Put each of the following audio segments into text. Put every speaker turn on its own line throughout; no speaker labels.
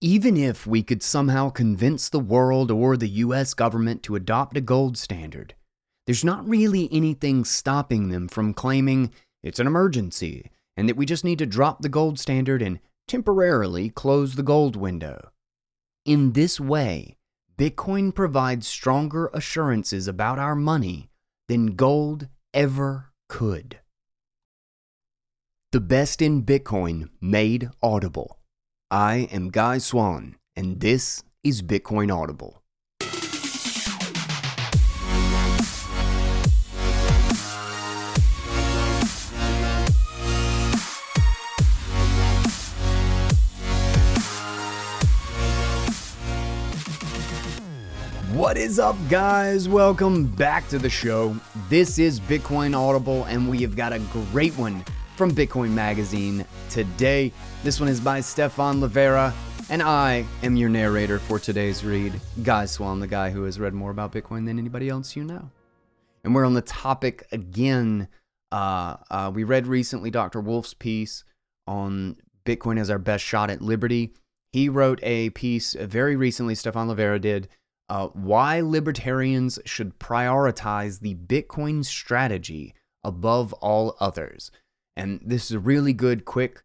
Even if we could somehow convince the world or the US government to adopt a gold standard, there's not really anything stopping them from claiming it's an emergency and that we just need to drop the gold standard and temporarily close the gold window. In this way, Bitcoin provides stronger assurances about our money than gold ever could. The best in Bitcoin made audible. I am Guy Swan, and this is Bitcoin Audible. What is up, guys? Welcome back to the show. This is Bitcoin Audible, and we have got a great one from Bitcoin Magazine today. This one is by Stephan Livera, and I am your narrator for today's read, Guy Swan, the guy who has read more about Bitcoin than anybody else you know. And we're on the topic again. Uh, uh, we read recently Dr. Wolf's piece on Bitcoin as our best shot at liberty. He wrote a piece very recently, Stephan Livera did, uh, why libertarians should prioritize the Bitcoin strategy above all others. And this is a really good, quick,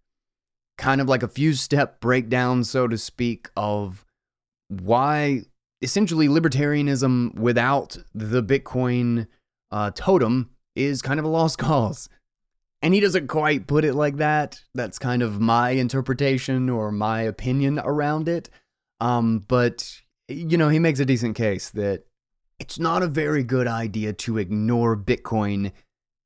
kind of like a few step breakdown, so to speak, of why essentially libertarianism without the Bitcoin uh, totem is kind of a lost cause. And he doesn't quite put it like that. That's kind of my interpretation or my opinion around it. Um, but, you know, he makes a decent case that it's not a very good idea to ignore Bitcoin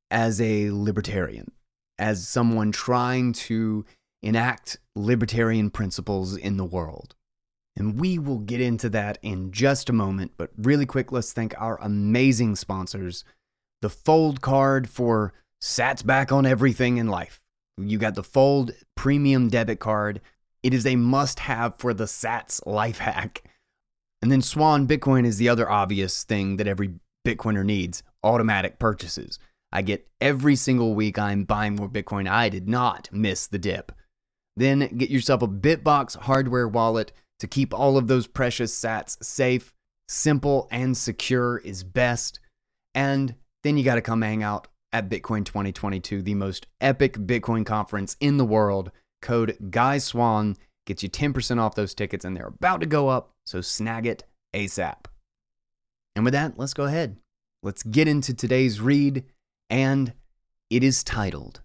as a libertarian as someone trying to enact libertarian principles in the world. And we will get into that in just a moment, but really quick, let's thank our amazing sponsors. The Fold card for Sats back on everything in life. You got the Fold Premium Debit Card. It is a must have for the Sats life hack. And then Swan Bitcoin is the other obvious thing that every Bitcoiner needs automatic purchases. I get every single week I'm buying more Bitcoin. I did not miss the dip. Then get yourself a Bitbox hardware wallet to keep all of those precious sats safe. Simple and secure is best. And then you got to come hang out at Bitcoin 2022, the most epic Bitcoin conference in the world. Code Guy Swan gets you 10% off those tickets, and they're about to go up, so snag it ASAP. And with that, let's go ahead. Let's get into today's read and it is titled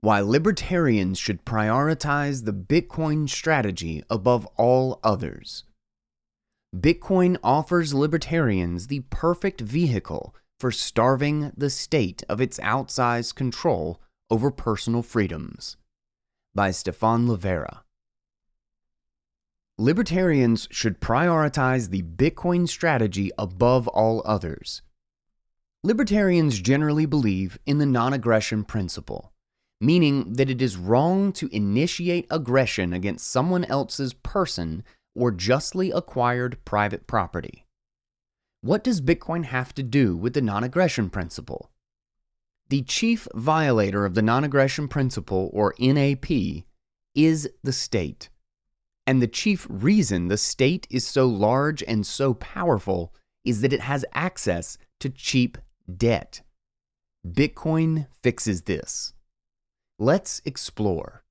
Why Libertarians Should Prioritize the Bitcoin Strategy Above All Others. Bitcoin offers libertarians the perfect vehicle for starving the state of its outsized control over personal freedoms. By Stephan Livera. Libertarians should prioritize the Bitcoin strategy above all others. Libertarians generally believe in the non aggression principle, meaning that it is wrong to initiate aggression against someone else's person or justly acquired private property. What does Bitcoin have to do with the non aggression principle? The chief violator of the non aggression principle, or NAP, is the state. And the chief reason the state is so large and so powerful is that it has access to cheap debt. Bitcoin fixes this. Let's explore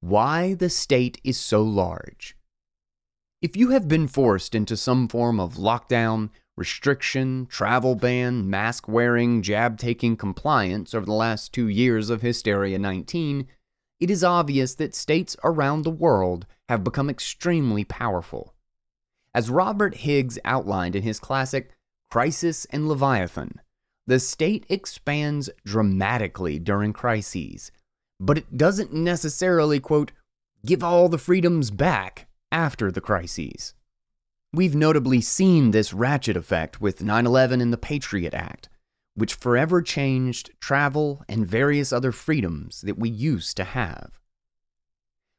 why the state is so large. If you have been forced into some form of lockdown, restriction, travel ban, mask wearing, jab taking compliance over the last two years of Hysteria 19, it is obvious that states around the world have become extremely powerful. As Robert Higgs outlined in his classic Crisis and Leviathan. The state expands dramatically during crises, but it doesn't necessarily, quote, give all the freedoms back after the crises. We've notably seen this ratchet effect with 9 11 and the Patriot Act, which forever changed travel and various other freedoms that we used to have.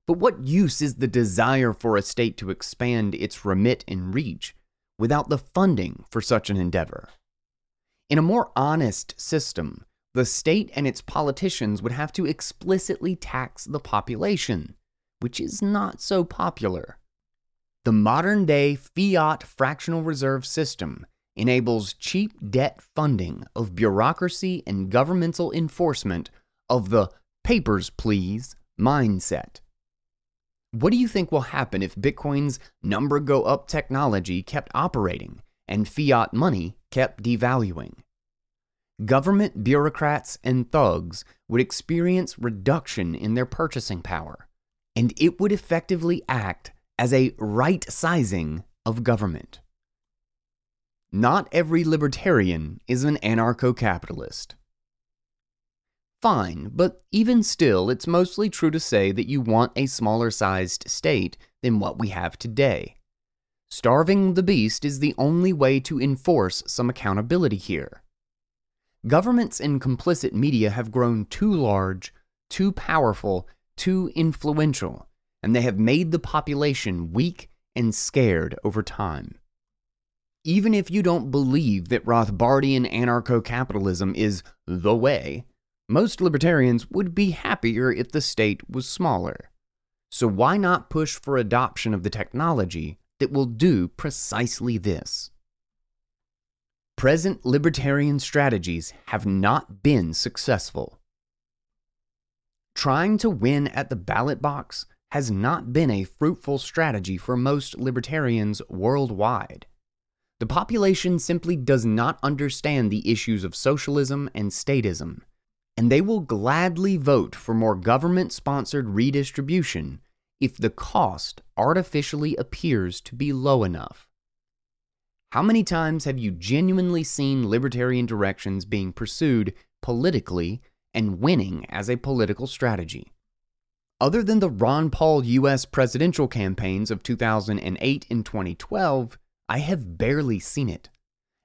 But what use is the desire for a state to expand its remit and reach without the funding for such an endeavor. In a more honest system, the state and its politicians would have to explicitly tax the population, which is not so popular. The modern day fiat fractional reserve system enables cheap debt funding of bureaucracy and governmental enforcement of the papers, please mindset. What do you think will happen if Bitcoin's number go up technology kept operating and fiat money kept devaluing? Government bureaucrats and thugs would experience reduction in their purchasing power, and it would effectively act as a right sizing of government. Not every libertarian is an anarcho capitalist. Fine, but even still, it's mostly true to say that you want a smaller sized state than what we have today. Starving the beast is the only way to enforce some accountability here. Governments and complicit media have grown too large, too powerful, too influential, and they have made the population weak and scared over time. Even if you don't believe that Rothbardian anarcho capitalism is the way, most libertarians would be happier if the state was smaller. So why not push for adoption of the technology that will do precisely this? Present libertarian strategies have not been successful. Trying to win at the ballot box has not been a fruitful strategy for most libertarians worldwide. The population simply does not understand the issues of socialism and statism and they will gladly vote for more government sponsored redistribution if the cost artificially appears to be low enough. How many times have you genuinely seen libertarian directions being pursued politically and winning as a political strategy? Other than the Ron Paul US presidential campaigns of 2008 and 2012, I have barely seen it.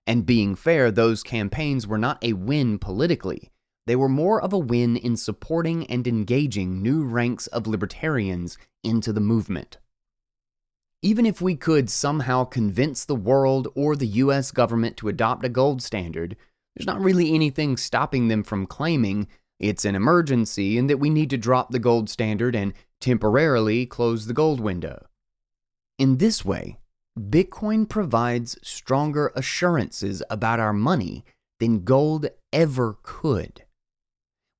And being fair, those campaigns were not a win politically, they were more of a win in supporting and engaging new ranks of libertarians into the movement. Even if we could somehow convince the world or the US government to adopt a gold standard, there's not really anything stopping them from claiming it's an emergency and that we need to drop the gold standard and temporarily close the gold window. In this way, Bitcoin provides stronger assurances about our money than gold ever could.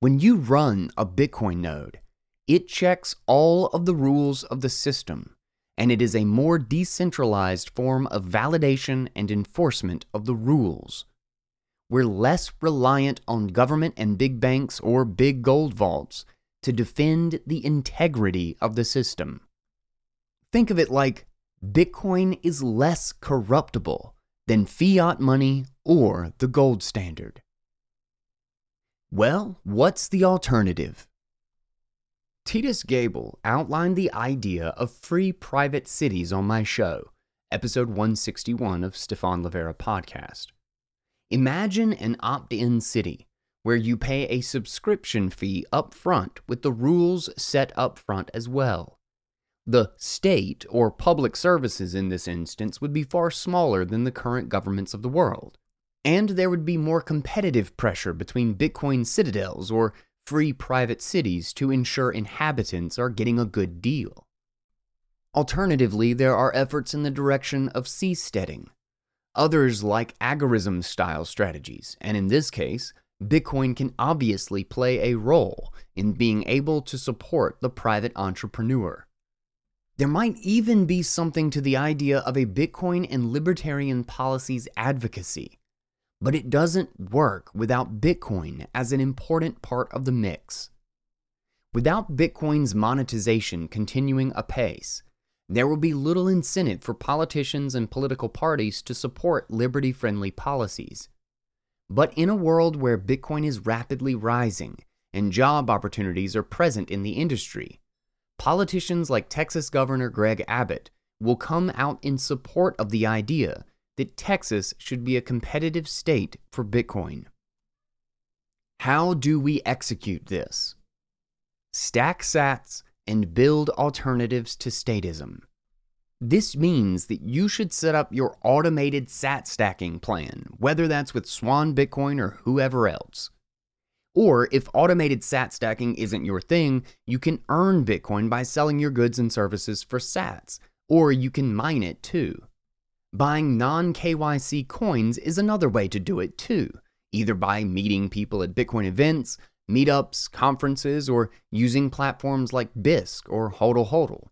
When you run a Bitcoin node, it checks all of the rules of the system, and it is a more decentralized form of validation and enforcement of the rules. We're less reliant on government and big banks or big gold vaults to defend the integrity of the system. Think of it like Bitcoin is less corruptible than fiat money or the gold standard. Well, what's the alternative? Titus Gebel outlined the idea of free private cities on my show, episode 161 of Stephan Livera podcast. Imagine an opt in city where you pay a subscription fee up front with the rules set up front as well. The state, or public services in this instance, would be far smaller than the current governments of the world and there would be more competitive pressure between Bitcoin citadels or free private cities to ensure inhabitants are getting a good deal. Alternatively, there are efforts in the direction of seasteading. Others like agorism style strategies, and in this case, Bitcoin can obviously play a role in being able to support the private entrepreneur. There might even be something to the idea of a Bitcoin and libertarian policies advocacy, but it doesn't work without Bitcoin as an important part of the mix. Without Bitcoin's monetization continuing apace, there will be little incentive for politicians and political parties to support liberty friendly policies. But in a world where Bitcoin is rapidly rising and job opportunities are present in the industry, politicians like Texas Governor Greg Abbott will come out in support of the idea that Texas should be a competitive state for Bitcoin. How do we execute this? Stack sats and build alternatives to statism. This means that you should set up your automated sat stacking plan, whether that's with Swan Bitcoin or whoever else. Or if automated sat stacking isn't your thing, you can earn Bitcoin by selling your goods and services for sats, or you can mine it too. Buying non KYC coins is another way to do it too, either by meeting people at Bitcoin events, meetups, conferences, or using platforms like Bisq or HODL HODL.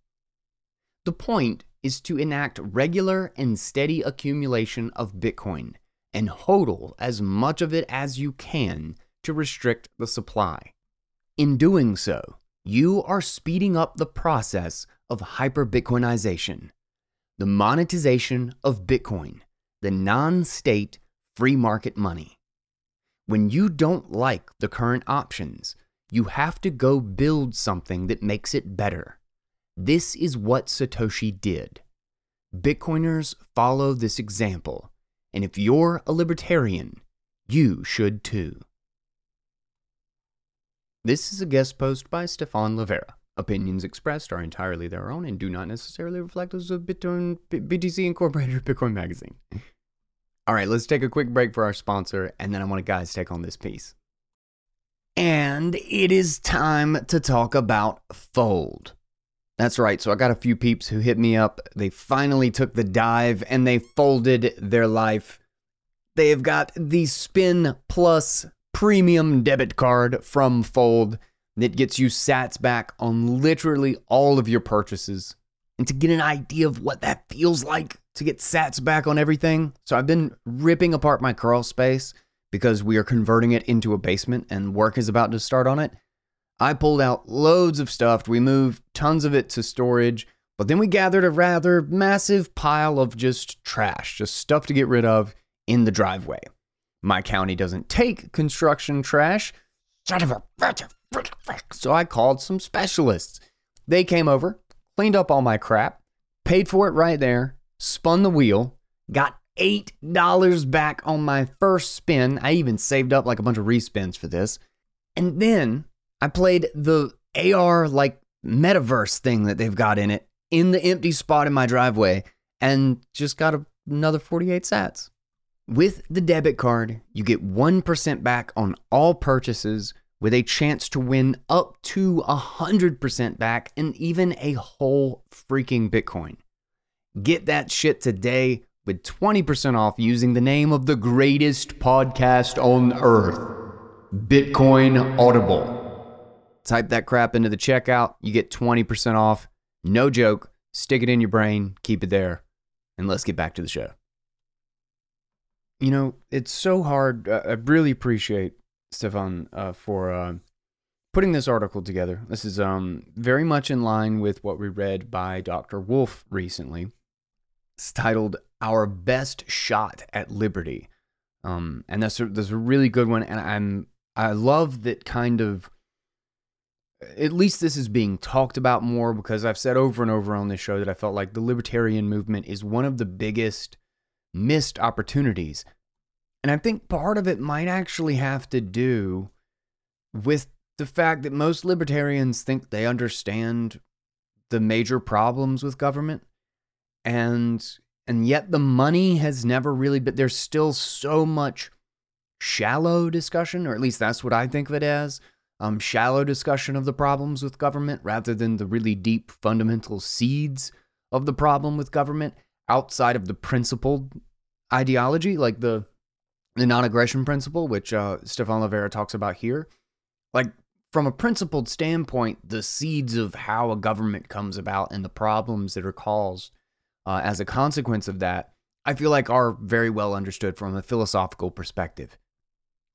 The point is to enact regular and steady accumulation of Bitcoin and hodl as much of it as you can to restrict the supply. In doing so, you are speeding up the process of hyper Bitcoinization, the monetization of Bitcoin, the non state free market money. When you don't like the current options, you have to go build something that makes it better. This is what Satoshi did. Bitcoiners follow this example, and if you're a libertarian, you should too. This is a guest post by Stephan Livera. Opinions expressed are entirely their own and do not necessarily reflect those of Bitcoin, BTC Incorporated or Bitcoin Magazine. All right, let's take a quick break for our sponsor, and then I want to guys take on this piece. And it is time to talk about Fold. That's right. So I got a few peeps who hit me up. They finally took the dive and they folded their life. They have got the Spin Plus premium debit card from Fold that gets you sats back on literally all of your purchases. And to get an idea of what that feels like to get sats back on everything, so I've been ripping apart my crawl space because we are converting it into a basement and work is about to start on it. I pulled out loads of stuff. We moved tons of it to storage, but then we gathered a rather massive pile of just trash, just stuff to get rid of in the driveway. My county doesn't take construction trash. So I called some specialists. They came over, cleaned up all my crap, paid for it right there, spun the wheel, got $8 back on my first spin. I even saved up like a bunch of respins for this. And then I played the AR like metaverse thing that they've got in it in the empty spot in my driveway and just got a, another 48 sats. With the debit card, you get 1% back on all purchases with a chance to win up to 100% back and even a whole freaking Bitcoin. Get that shit today with 20% off using the name of the greatest podcast on earth, Bitcoin Audible. Type that crap into the checkout, you get 20% off. No joke. Stick it in your brain, keep it there, and let's get back to the show. You know, it's so hard. I really appreciate Stephan uh, for uh, putting this article together. This is um, very much in line with what we read by Dr. Wolf recently. It's titled "Our Best Shot at Liberty," um, and that's a, that's a really good one. And I'm I love that kind of at least this is being talked about more because I've said over and over on this show that I felt like the libertarian movement is one of the biggest missed opportunities. And I think part of it might actually have to do with the fact that most libertarians think they understand the major problems with government. And and yet the money has never really but there's still so much shallow discussion or at least that's what I think of it as um, shallow discussion of the problems with government rather than the really deep fundamental seeds of the problem with government outside of the principled ideology, like the the non-aggression principle, which uh, Stephan Livera talks about here. Like from a principled standpoint, the seeds of how a government comes about and the problems that are caused uh, as a consequence of that, I feel like are very well understood from a philosophical perspective.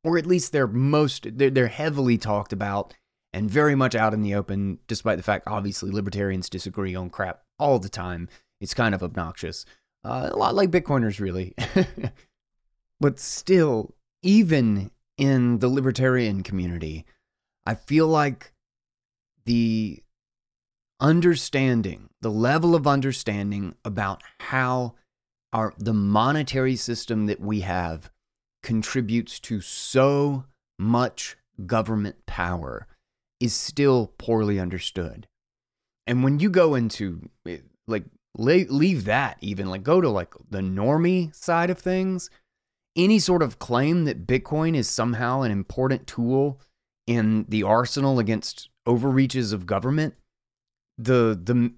Or at least they're most they're, they're heavily talked about and very much out in the open despite the fact obviously libertarians disagree on crap all the time. It's kind of obnoxious. Uh, a lot like bitcoiners really but still even in the libertarian community i feel like the understanding the level of understanding about how our the monetary system that we have contributes to so much government power is still poorly understood. And when you go into like leave that even like go to like the normie side of things, any sort of claim that Bitcoin is somehow an important tool in the arsenal against overreaches of government, the the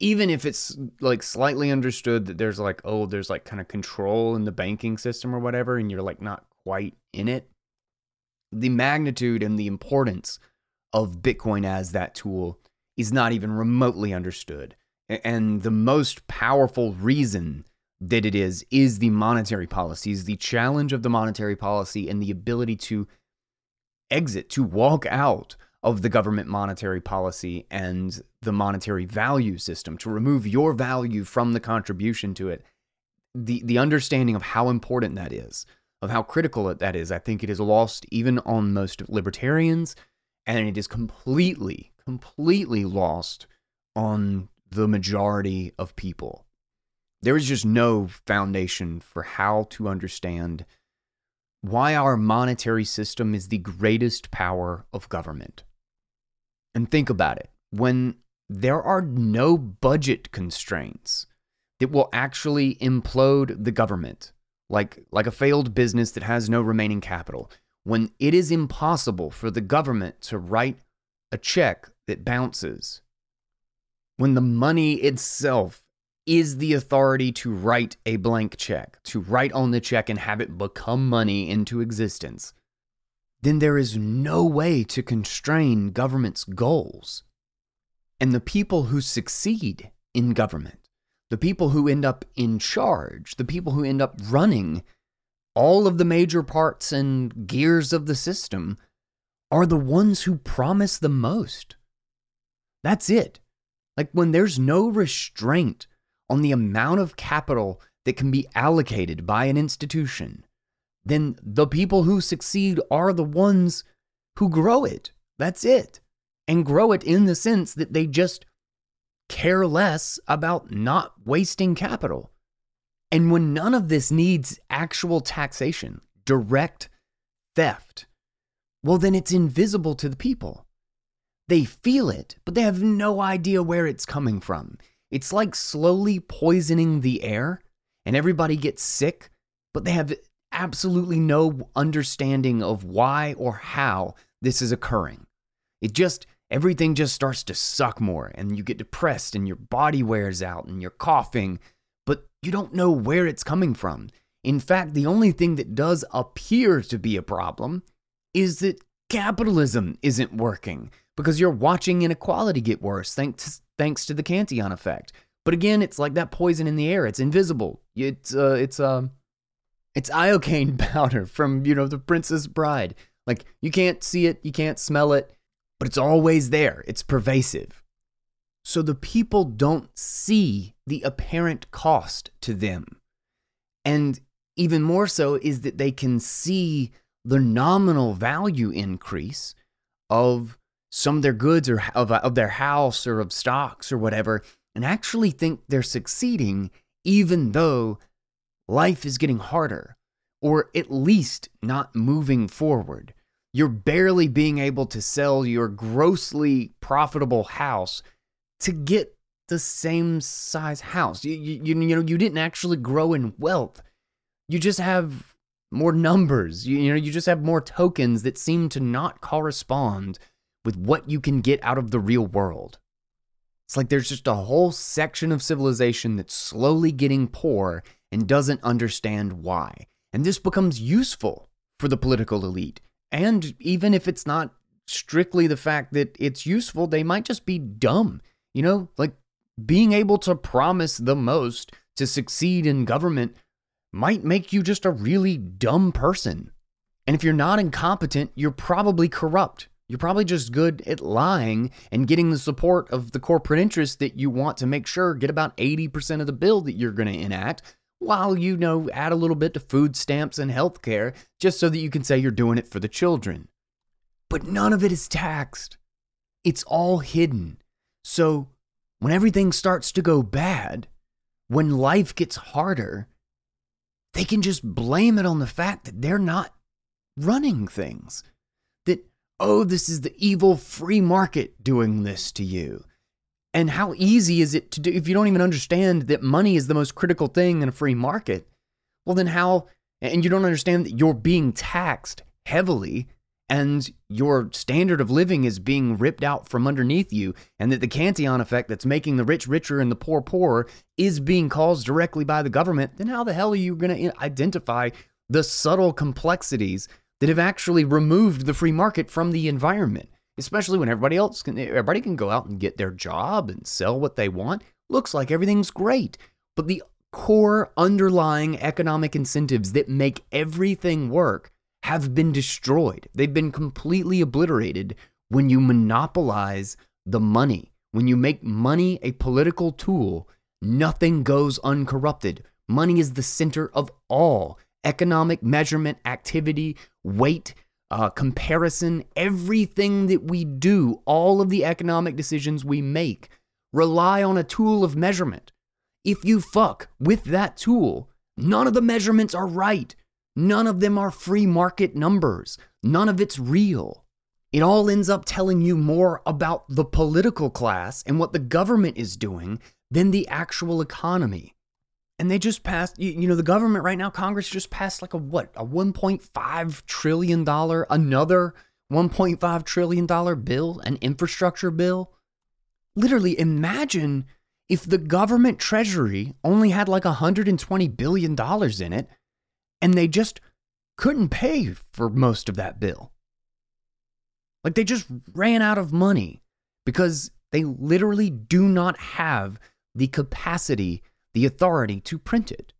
even if it's like slightly understood that there's like oh there's like kind of control in the banking system or whatever and you're like not quite in it the magnitude and the importance of bitcoin as that tool is not even remotely understood. And the most powerful reason that it is is the monetary policy, is the challenge of the monetary policy and the ability to exit to walk out of the government monetary policy and the monetary value system, to remove your value from the contribution to it. The, the understanding of how important that is, of how critical that is, I think it is lost even on most libertarians, and it is completely, completely lost on the majority of people. There is just no foundation for how to understand why our monetary system is the greatest power of government. And think about it when there are no budget constraints that will actually implode the government, like, like a failed business that has no remaining capital, when it is impossible for the government to write a check that bounces, when the money itself is the authority to write a blank check, to write on the check and have it become money into existence, then there is no way to constrain government's goals. And the people who succeed in government, the people who end up in charge, the people who end up running all of the major parts and gears of the system, are the ones who promise the most. That's it. Like when there's no restraint on the amount of capital that can be allocated by an institution, then the people who succeed are the ones who grow it. That's it. And grow it in the sense that they just care less about not wasting capital. And when none of this needs actual taxation, direct theft, well, then it's invisible to the people. They feel it, but they have no idea where it's coming from. It's like slowly poisoning the air, and everybody gets sick, but they have absolutely no understanding of why or how this is occurring. It just, everything just starts to suck more, and you get depressed, and your body wears out, and you're coughing, but you don't know where it's coming from. In fact, the only thing that does appear to be a problem is that capitalism isn't working because you're watching inequality get worse thanks thanks to the Cantillon effect. But again, it's like that poison in the air. It's invisible. It's uh, it's um, it's iocane powder from, you know, The Princess Bride. Like, you can't see it, you can't smell it, but it's always there. It's pervasive. So the people don't see the apparent cost to them. And even more so is that they can see the nominal value increase of some of their goods or of, of their house or of stocks or whatever and actually think they're succeeding even though life is getting harder, or at least not moving forward. You're barely being able to sell your grossly profitable house to get the same size house. You, you, you know, you didn't actually grow in wealth. You just have more numbers. You, you know, you just have more tokens that seem to not correspond with what you can get out of the real world. It's like there's just a whole section of civilization that's slowly getting poor and doesn't understand why. And this becomes useful for the political elite. And even if it's not strictly the fact that it's useful, they might just be dumb. You know, like being able to promise the most to succeed in government might make you just a really dumb person. And if you're not incompetent, you're probably corrupt. You're probably just good at lying and getting the support of the corporate interests that you want to make sure get about 80% of the bill that you're going to enact while you know add a little bit to food stamps and health care just so that you can say you're doing it for the children. But none of it is taxed. It's all hidden. So when everything starts to go bad, when life gets harder, they can just blame it on the fact that they're not running things. Oh, this is the evil free market doing this to you. And how easy is it to do if you don't even understand that money is the most critical thing in a free market? Well, then how, and you don't understand that you're being taxed heavily and your standard of living is being ripped out from underneath you, and that the Cantillon effect that's making the rich richer and the poor poorer is being caused directly by the government, then how the hell are you going to identify the subtle complexities that have actually removed the free market from the environment? Especially when everybody else can, everybody can go out and get their job and sell what they want. Looks like everything's great. But the core underlying economic incentives that make everything work have been destroyed. They've been completely obliterated when you monopolize the money. When you make money a political tool, nothing goes uncorrupted. Money is the center of all economic measurement, activity, weight, uh, comparison, everything that we do, all of the economic decisions we make rely on a tool of measurement. If you fuck with that tool, none of the measurements are right. None of them are free market numbers. None of it's real. It all ends up telling you more about the political class and what the government is doing than the actual economy. And they just passed, you, know, the government right now, Congress just passed like a what, a $1.5 trillion, another $1.5 trillion bill, an infrastructure bill. Literally, imagine if the government treasury only had like $120 billion in it and they just couldn't pay for most of that bill. Like they just ran out of money because they literally do not have the capacity, the authority to print it.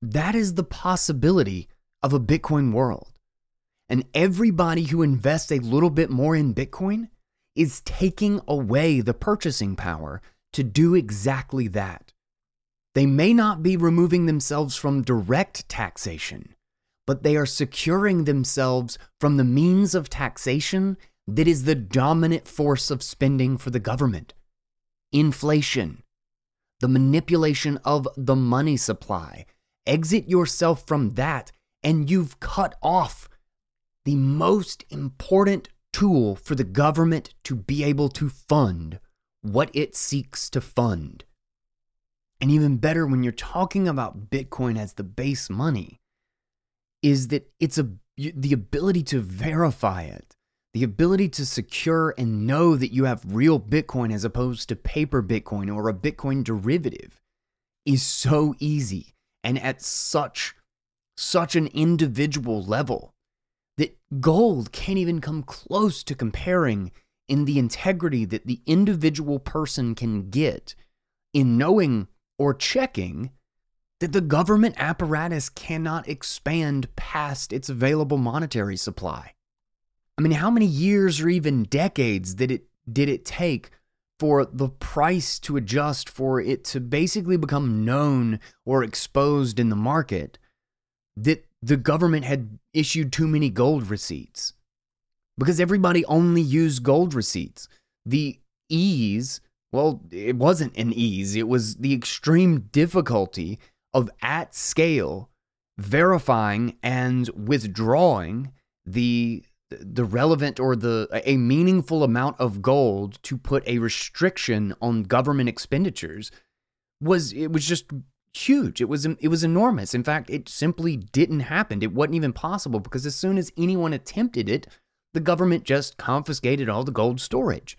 That is the possibility of a Bitcoin world. And everybody who invests a little bit more in Bitcoin is taking away the purchasing power to do exactly that. They may not be removing themselves from direct taxation, but they are securing themselves from the means of taxation that is the dominant force of spending for the government inflation, the manipulation of the money supply. Exit yourself from that, and you've cut off the most important tool for the government to be able to fund what it seeks to fund. And even better, when you're talking about Bitcoin as the base money, is that it's a the ability to verify it, the ability to secure and know that you have real Bitcoin as opposed to paper Bitcoin or a Bitcoin derivative is so easy and at such such an individual level that gold can't even come close to comparing in the integrity that the individual person can get in knowing or checking that the government apparatus cannot expand past its available monetary supply. I mean, how many years or even decades did it did it take for the price to adjust for it to basically become known or exposed in the market that the government had issued too many gold receipts? Because everybody only used gold receipts. The ease well, it wasn't an ease, it was the extreme difficulty of at scale verifying and withdrawing the the relevant or the a meaningful amount of gold to put a restriction on government expenditures was it was just huge it was it was enormous in fact it simply didn't happen it wasn't even possible because as soon as anyone attempted it the government just confiscated all the gold storage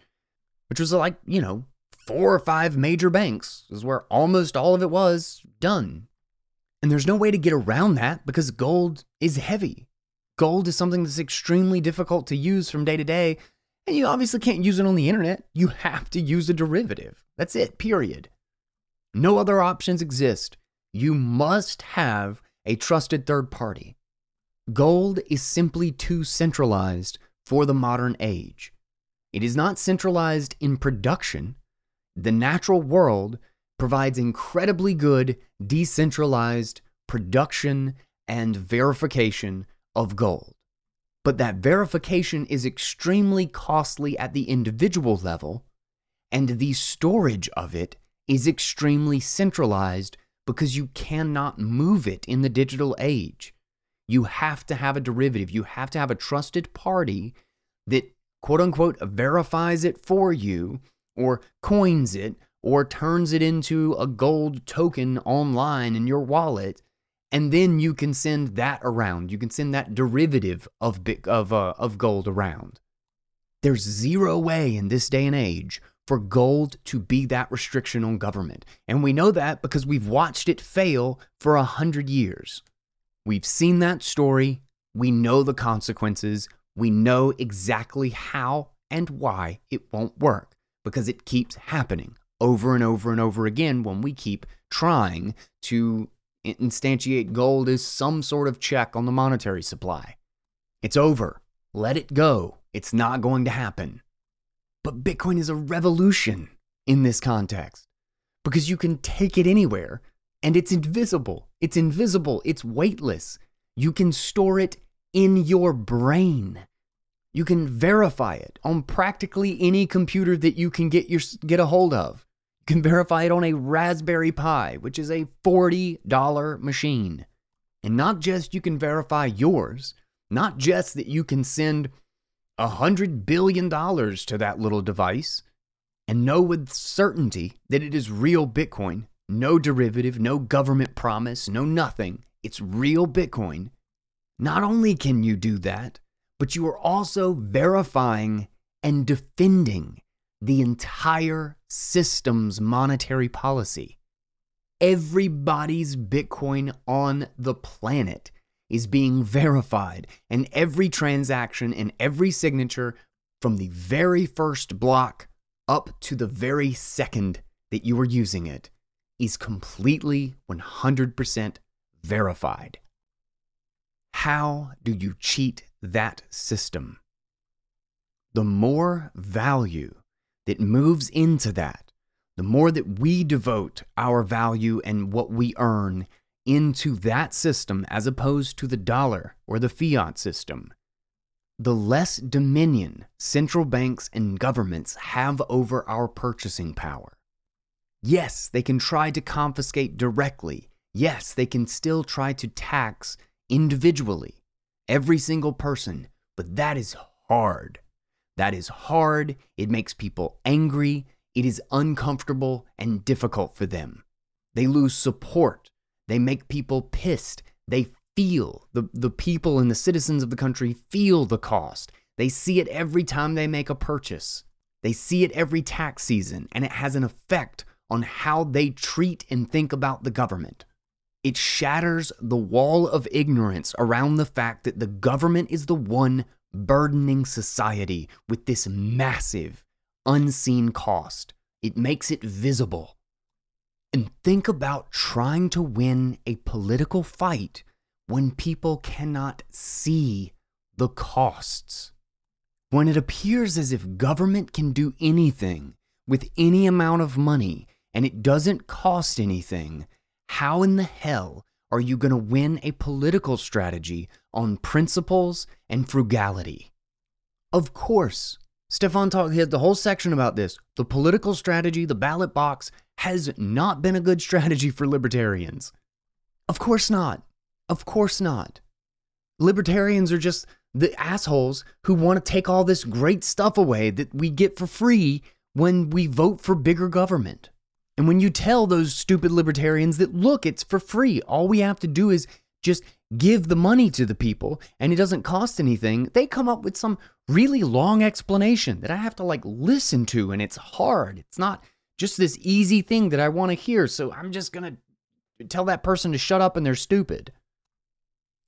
which was like you know four or five major banks is where almost all of it was done. And there's no way to get around that because gold is heavy. Gold is something that's extremely difficult to use from day to day, and you obviously can't use it on the internet. You have to use a derivative. That's it, period. No other options exist. You must have a trusted third party. Gold is simply too centralized for the modern age. It is not centralized in production, the natural world provides incredibly good decentralized production and verification of gold. But that verification is extremely costly at the individual level, and the storage of it is extremely centralized because you cannot move it in the digital age. You have to have a derivative, you have to have a trusted party that quote unquote verifies it for you or coins it or turns it into a gold token online in your wallet. And then you can send that around. You can send that derivative of of uh, of gold around. There's zero way in this day and age for gold to be that restriction on government, and we know that because we've watched it fail for a hundred years. We've seen that story. We know the consequences. We know exactly how and why it won't work because it keeps happening over and over and over again when we keep trying to instantiate gold as some sort of check on the monetary supply. It's over. Let it go. It's not going to happen. But Bitcoin is a revolution in this context because you can take it anywhere and it's invisible. It's invisible. It's weightless. You can store it in your brain. You can verify it on practically any computer that you can get your get a hold of. Can verify it on a Raspberry Pi, which is a $40 machine. And not just you can verify yours, not just that you can send a $100 billion to that little device and know with certainty that it is real Bitcoin, no derivative, no government promise, no nothing. It's real Bitcoin. Not only can you do that, but you are also verifying and defending the entire system's monetary policy. Everybody's Bitcoin on the planet is being verified, and every transaction and every signature from the very first block up to the very second that you are using it is completely 100% verified. How do you cheat that system? The more value that moves into that, the more that we devote our value and what we earn into that system as opposed to the dollar or the fiat system, the less dominion central banks and governments have over our purchasing power. Yes, they can try to confiscate directly. Yes, they can still try to tax individually every single person, but that is hard. That is hard. It makes people angry. It is uncomfortable and difficult for them. They lose support. They make people pissed. They feel, the, the people and the citizens of the country feel the cost. They see it every time they make a purchase. They see it every tax season, and it has an effect on how they treat and think about the government. It shatters the wall of ignorance around the fact that the government is the one burdening society with this massive, unseen cost. It makes it visible. And think about trying to win a political fight when people cannot see the costs. When it appears as if government can do anything with any amount of money and it doesn't cost anything, how in the hell are you going to win a political strategy on principles and frugality? Of course, Stephan talked, had the whole section about this. The political strategy, the ballot box, has not been a good strategy for libertarians. Of course not. Of course not. Libertarians are just the assholes who want to take all this great stuff away that we get for free when we vote for bigger government. And when you tell those stupid libertarians that, look, it's for free, all we have to do is just give the money to the people and it doesn't cost anything, they come up with some really long explanation that I have to like listen to and it's hard. It's not just this easy thing that I want to hear. So I'm just going to tell that person to shut up and they're stupid.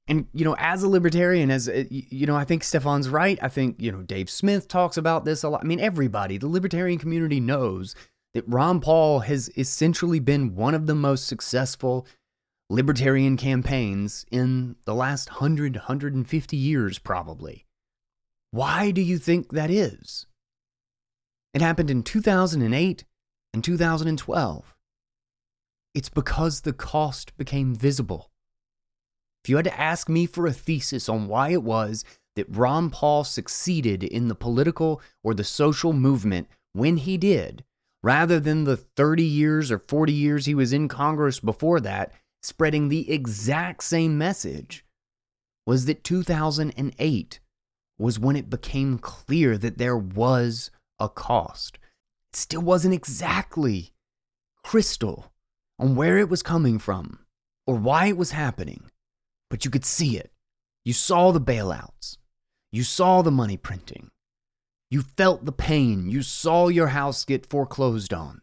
And, you know, as a libertarian, as, uh, you know, I think Stephan's right. I think, you know, Dave Smith talks about this a lot. I mean, everybody, the libertarian community knows that Ron Paul has essentially been one of the most successful libertarian campaigns in the last 100, 150 years, probably. Why do you think that is? It happened in 2008 and 2012. It's because the cost became visible. If you had to ask me for a thesis on why it was that Ron Paul succeeded in the political or the social movement when he did, rather than the 30 years or 40 years he was in Congress before that, spreading the exact same message, was that 2008 was when it became clear that there was a cost. It still wasn't exactly crystal on where it was coming from, or why it was happening, but you could see it. You saw the bailouts. You saw the money printing. You felt the pain. You saw your house get foreclosed on.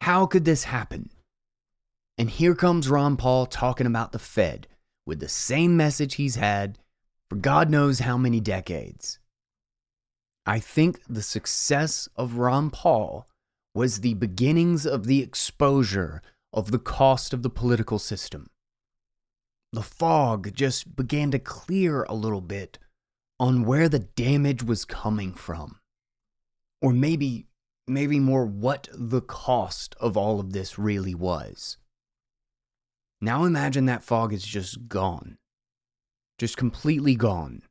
How could this happen? And here comes Ron Paul talking about the Fed with the same message he's had for God knows how many decades. I think the success of Ron Paul was the beginnings of the exposure of the cost of the political system. The fog just began to clear a little bit on where the damage was coming from. Or maybe maybe more what the cost of all of this really was. Now imagine that fog is just gone. Just completely gone.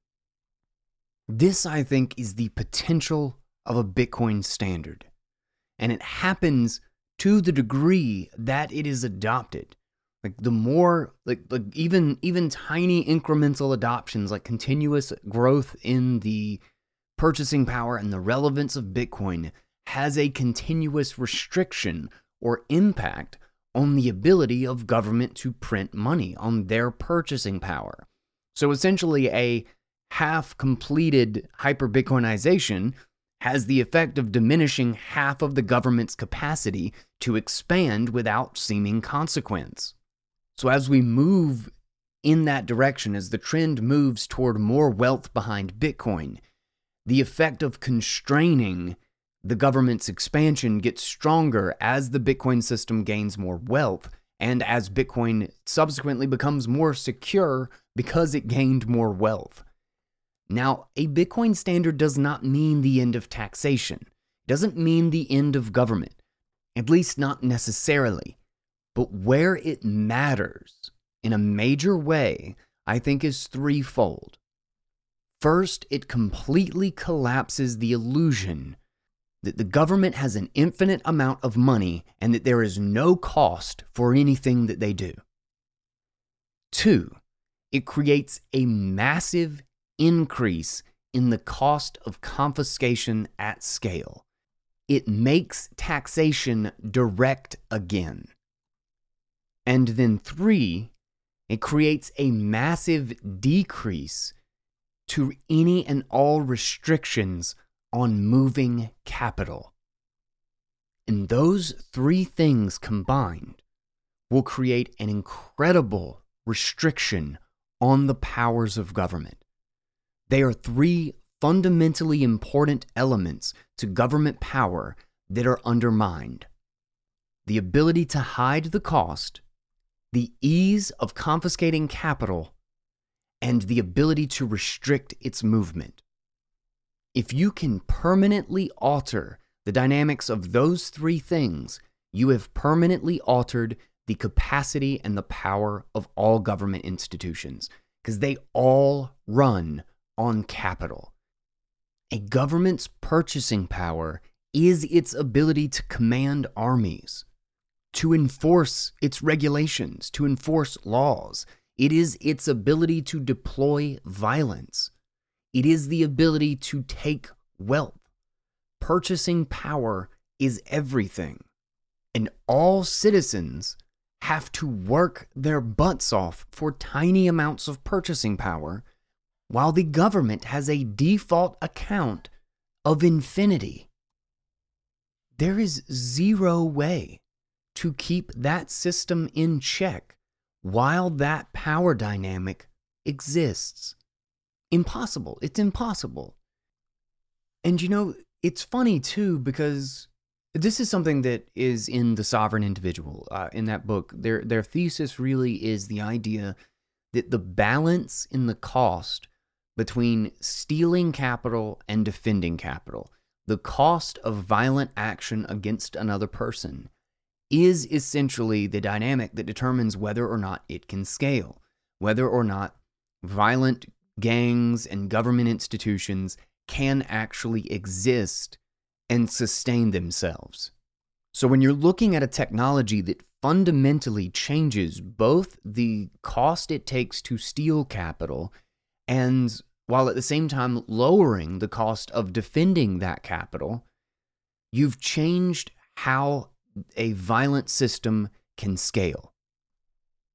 This, I think, is the potential of a Bitcoin standard. And it happens to the degree that it is adopted. Like the more like like even even tiny incremental adoptions like continuous growth in the purchasing power and the relevance of Bitcoin has a continuous restriction or impact on the ability of government to print money on their purchasing power. So essentially, a half completed hyper Bitcoinization has the effect of diminishing half of the government's capacity to expand without seeming consequence. So, as we move in that direction, as the trend moves toward more wealth behind Bitcoin, the effect of constraining the government's expansion gets stronger as the Bitcoin system gains more wealth and as Bitcoin subsequently becomes more secure because it gained more wealth. Now, a Bitcoin standard does not mean the end of taxation. It doesn't mean the end of government, at least not necessarily. But where it matters in a major way, I think, is threefold. First, it completely collapses the illusion that the government has an infinite amount of money and that there is no cost for anything that they do. Two, it creates a massive increase in the cost of confiscation at scale. It makes taxation direct again. And then three, it creates a massive decrease to any and all restrictions on moving capital. And those three things combined will create an incredible restriction on the powers of government. They are three fundamentally important elements to government power that are undermined the ability to hide the cost, the ease of confiscating capital, and the ability to restrict its movement. If you can permanently alter the dynamics of those three things, you have permanently altered the capacity and the power of all government institutions because they all run on capital. A government's purchasing power is its ability to command armies, to enforce its regulations, to enforce laws. It is its ability to deploy violence. It is the ability to take wealth. Purchasing power is everything. And all citizens have to work their butts off for tiny amounts of purchasing power, while the government has a default account of infinity. There is zero way to keep that system in check while that power dynamic exists impossible. It's impossible. And you know, it's funny too because this is something that is in the sovereign individual uh, in that book. Their their thesis really is the idea that the balance in the cost between stealing capital and defending capital, the cost of violent action against another person, is essentially the dynamic that determines whether or not it can scale, whether or not violent gangs, and government institutions can actually exist and sustain themselves. So, when you're looking at a technology that fundamentally changes both the cost it takes to steal capital and while at the same time lowering the cost of defending that capital, you've changed how a violent system can scale.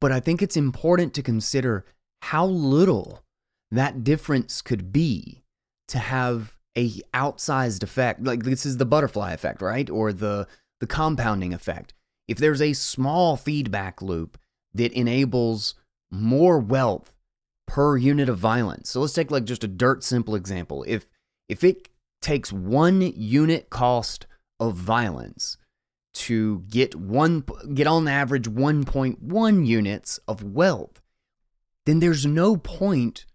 But I think it's important to consider how little that difference could be to have a outsized effect. Like this is the butterfly effect, right? Or the the compounding effect. If there's a small feedback loop that enables more wealth per unit of violence. So let's take like just a dirt simple example. If if it takes one unit cost of violence to get one get on average 1.1 units of wealth, then there's no point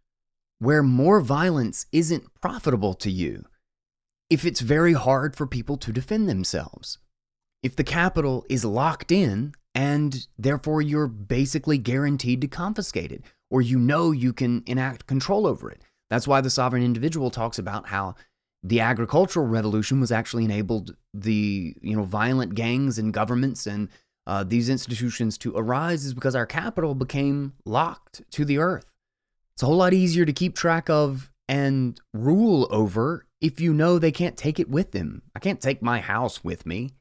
where more violence isn't profitable to you if it's very hard for people to defend themselves. If the capital is locked in and therefore you're basically guaranteed to confiscate it, or you know you can enact control over it. That's why the sovereign individual talks about how the agricultural revolution was actually enabled the you know violent gangs and governments and uh, these institutions to arise is because our capital became locked to the earth. It's a whole lot easier to keep track of and rule over if you know they can't take it with them. I can't take my house with me.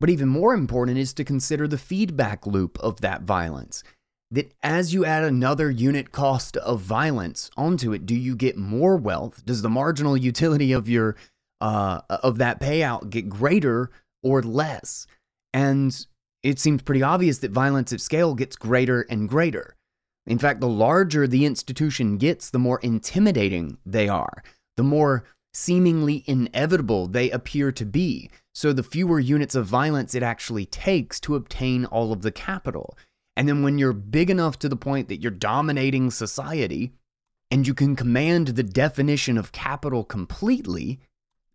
But even more important is to consider the feedback loop of that violence that as you add another unit cost of violence onto it, do you get more wealth? Does the marginal utility of your uh, of that payout get greater or less? And it seems pretty obvious that violence at scale gets greater and greater. In fact, the larger the institution gets, the more intimidating they are, the more seemingly inevitable they appear to be. So, the fewer units of violence it actually takes to obtain all of the capital. And then when you're big enough to the point that you're dominating society and you can command the definition of capital completely,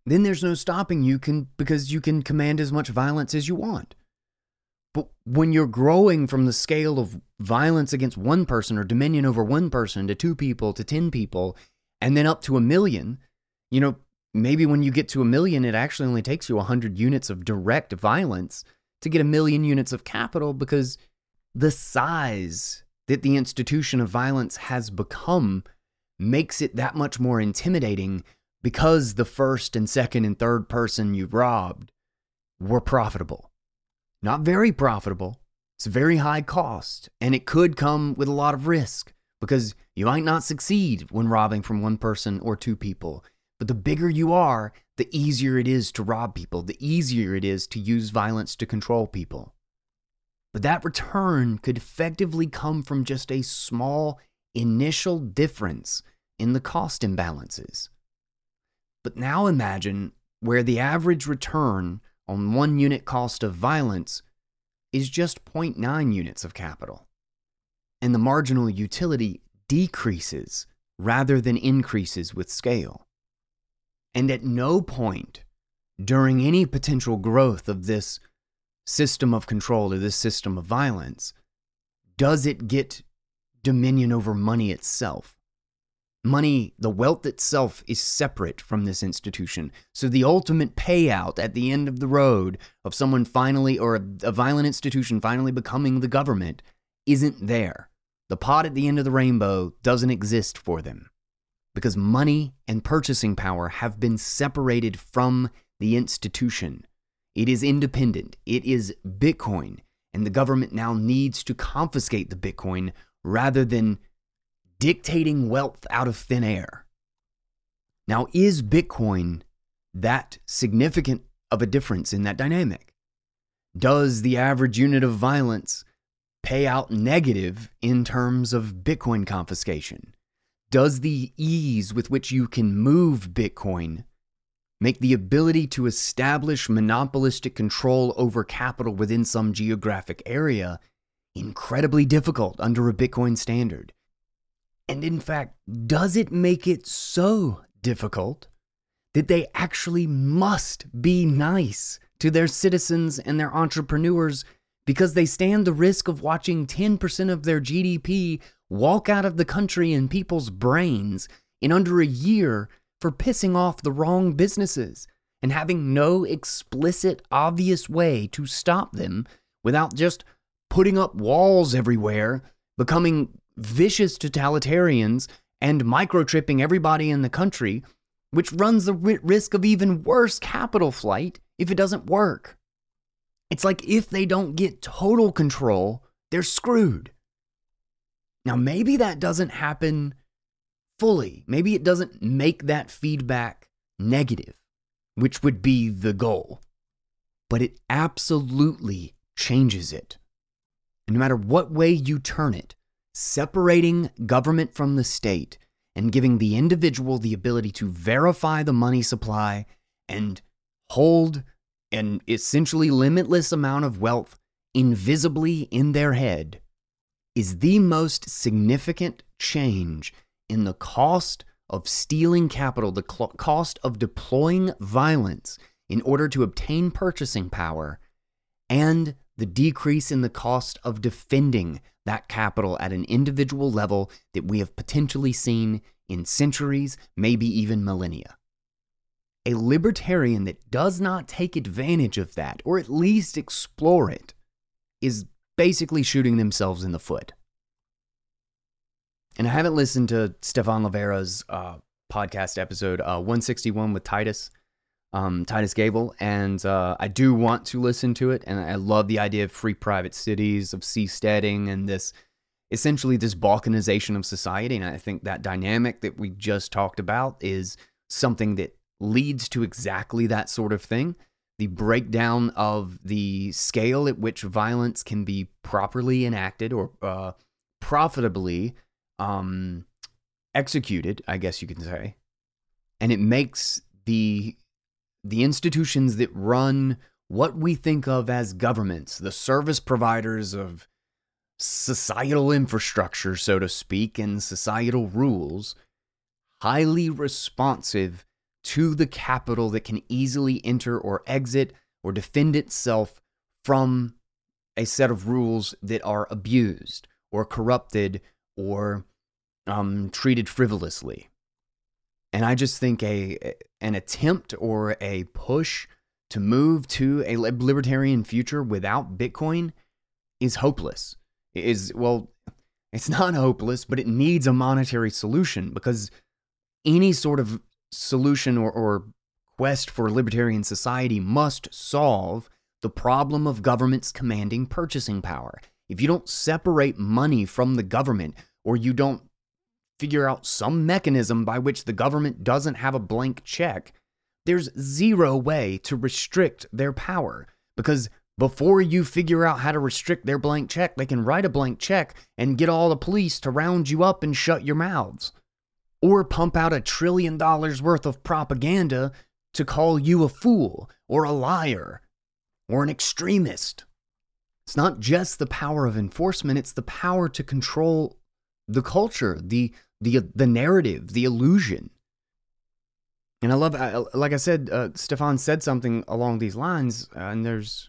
then there's no stopping you can because you can command as much violence as you want. But when you're growing from the scale of violence against one person or dominion over one person to two people to 10 people and then up to a million, you know, maybe when you get to a million, it actually only takes you 100 units of direct violence to get a million units of capital because the size that the institution of violence has become makes it that much more intimidating because the first and second and third person you robbed were profitable. Not very profitable. It's very high cost, and it could come with a lot of risk because you might not succeed when robbing from one person or two people. But the bigger you are, the easier it is to rob people, the easier it is to use violence to control people. But that return could effectively come from just a small initial difference in the cost imbalances. But now imagine where the average return on one unit cost of violence is just 0.9 units of capital, and the marginal utility decreases rather than increases with scale. And at no point during any potential growth of this system of control or this system of violence, does it get dominion over money itself? Money, the wealth itself is separate from this institution. So the ultimate payout at the end of the road of someone finally, or a, a, violent institution finally becoming the government, isn't there. The pot at the end of the rainbow doesn't exist for them because money and purchasing power have been separated from the institution. It is independent. It is Bitcoin. And the government now needs to confiscate the Bitcoin rather than dictating wealth out of thin air. Now, is Bitcoin that significant of a difference in that dynamic? Does the average unit of violence pay out negative in terms of Bitcoin confiscation? Does the ease with which you can move Bitcoin make the ability to establish monopolistic control over capital within some geographic area incredibly difficult under a Bitcoin standard. And in fact, does it make it so difficult that they actually must be nice to their citizens and their entrepreneurs because they stand the risk of watching 10% of their GDP walk out of the country in people's brains in under a year for pissing off the wrong businesses and having no explicit, obvious way to stop them without just putting up walls everywhere, becoming vicious totalitarians, and microchipping everybody in the country, which runs the risk of even worse capital flight if it doesn't work. It's like if they don't get total control, they're screwed. Now, maybe that doesn't happen fully. Maybe it doesn't make that feedback negative, which would be the goal. But it absolutely changes it. And no matter what way you turn it, separating government from the state and giving the individual the ability to verify the money supply and hold an essentially limitless amount of wealth invisibly in their head is the most significant change in the cost of stealing capital, the cl- cost of deploying violence in order to obtain purchasing power, and the decrease in the cost of defending that capital at an individual level that we have potentially seen in centuries, maybe even millennia. A libertarian that does not take advantage of that, or at least explore it, is basically shooting themselves in the foot. And I haven't listened to Stephan Livera's uh, podcast episode uh, 161 with Titus, um, Titus Gebel, and uh, I do want to listen to it. And I love the idea of free private cities, of seasteading, and this essentially this balkanization of society. And I think that dynamic that we just talked about is something that leads to exactly that sort of thing the breakdown of the scale at which violence can be properly enacted or uh, profitably um, executed, I guess you can say, and it makes the the institutions that run what we think of as governments, the service providers of societal infrastructure, so to speak, and societal rules, highly responsive to the capital that can easily enter or exit or defend itself from a set of rules that are abused or corrupted or um, treated frivolously. And I just think a an attempt or a push to move to a libertarian future without Bitcoin is hopeless. Is well, it's not hopeless, but it needs a monetary solution because any sort of solution or, or quest for libertarian society must solve the problem of governments commanding purchasing power. If you don't separate money from the government, or you don't figure out some mechanism by which the government doesn't have a blank check, there's zero way to restrict their power. Because before you figure out how to restrict their blank check, they can write a blank check and get all the police to round you up and shut your mouths or pump out a trillion dollars worth of propaganda to call you a fool or a liar or an extremist. It's not just the power of enforcement, it's the power to control the culture, the the the narrative, the illusion. And I love, like I said, uh, Stephan said something along these lines, uh, and there's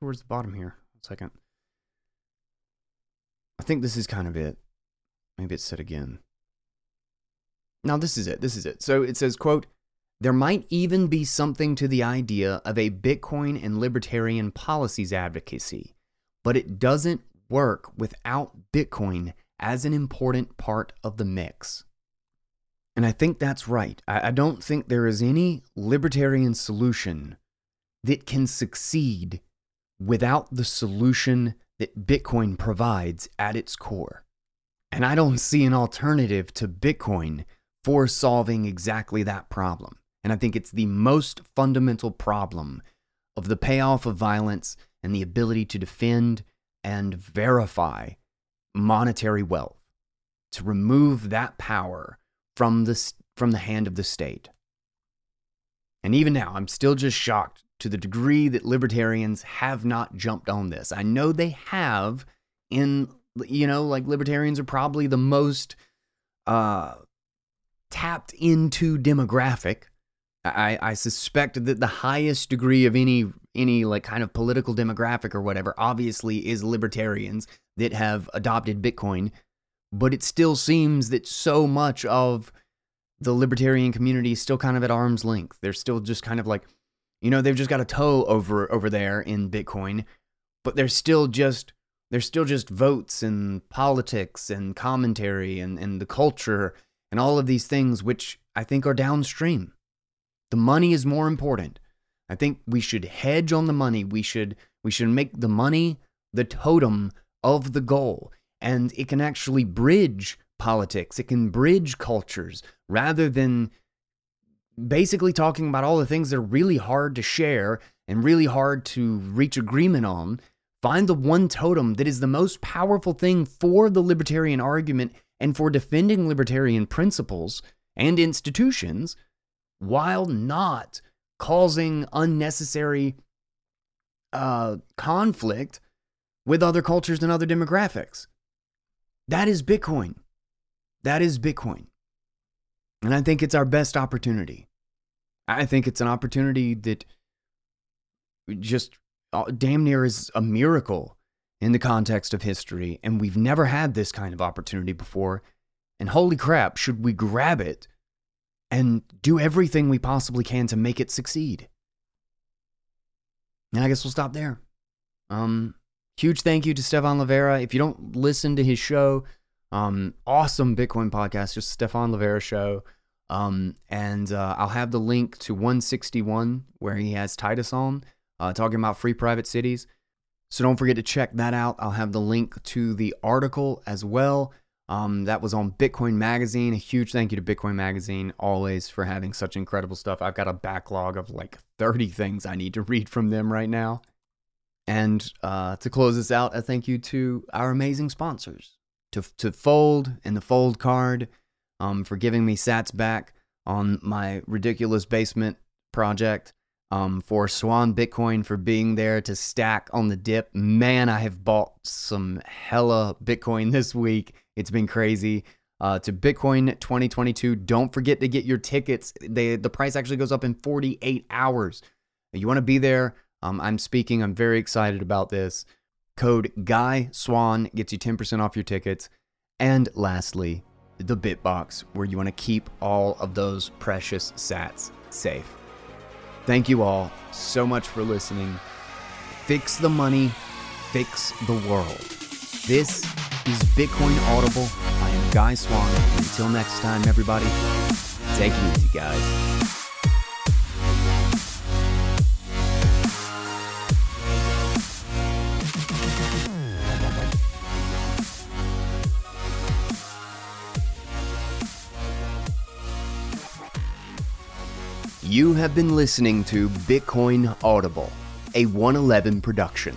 towards the bottom here. One second. I think this is kind of it. Maybe it's said again. Now this is it. This is it. So it says, quote, there might even be something to the idea of a Bitcoin and libertarian policies advocacy, but it doesn't work without Bitcoin as an important part of the mix. And I think that's right. I, don't think there is any libertarian solution that can succeed without the solution that Bitcoin provides at its core. And I don't see an alternative to Bitcoin for solving exactly that problem. And I think it's the most fundamental problem of the payoff of violence and the ability to defend and verify monetary wealth, to remove that power from the, from the hand of the state. And even now, I'm still just shocked to the degree that libertarians have not jumped on this. I know they have in, you know, like libertarians are probably the most uh, tapped into demographic. I, I suspect that the highest degree of any any like kind of political demographic or whatever obviously is libertarians that have adopted Bitcoin, but it still seems that so much of the libertarian community is still kind of at arm's length. They're still just kind of like, you know, they've just got a toe over over there in Bitcoin, but they're still just they're still just votes and politics and commentary and, and the culture and all of these things, which I think are downstream. The money is more important. I think we should hedge on the money. We should we should make the money the totem of the goal. and it can actually bridge politics, it can bridge cultures rather than basically talking about all the things that are really hard to share and really hard to reach agreement on. Find the one totem that is the most powerful thing for the libertarian argument and for defending libertarian principles and institutions while not causing unnecessary uh, conflict with other cultures and other demographics. That is Bitcoin. That is Bitcoin. And I think it's our best opportunity. I think it's an opportunity that just uh, damn near is a miracle in the context of history. And we've never had this kind of opportunity before. And holy crap, should we grab it and do everything we possibly can to make it succeed? And I guess we'll stop there. Um, huge thank you to Stephan Livera. If you don't listen to his show, um, awesome Bitcoin podcast, just Stephan Livera show. Um, and uh, I'll have the link to 161 where he has Titus on uh, talking about free private cities. So don't forget to check that out. I'll have the link to the article as well. Um, that was on Bitcoin Magazine. A huge thank you to Bitcoin Magazine always for having such incredible stuff. I've got a backlog of like 30 things I need to read from them right now. And uh, to close this out, a thank you to our amazing sponsors, to, to Fold and the Fold card um, for giving me sats back on my ridiculous basement project um, for Swan Bitcoin for being there to stack on the dip. Man, I have bought some hella Bitcoin this week. It's been crazy. Uh, to Bitcoin 2022, don't forget to get your tickets. They, the price actually goes up in 48 hours. You want to be there? Um, I'm speaking. I'm very excited about this. Code Guy Swan gets you 10% off your tickets. And lastly, the Bitbox, where you want to keep all of those precious sats safe. Thank you all so much for listening. Fix the money, fix the world. This is Bitcoin Audible. I am Guy Swan. Until next time, everybody, take it easy, guys. You have been listening to Bitcoin Audible, a 111 production.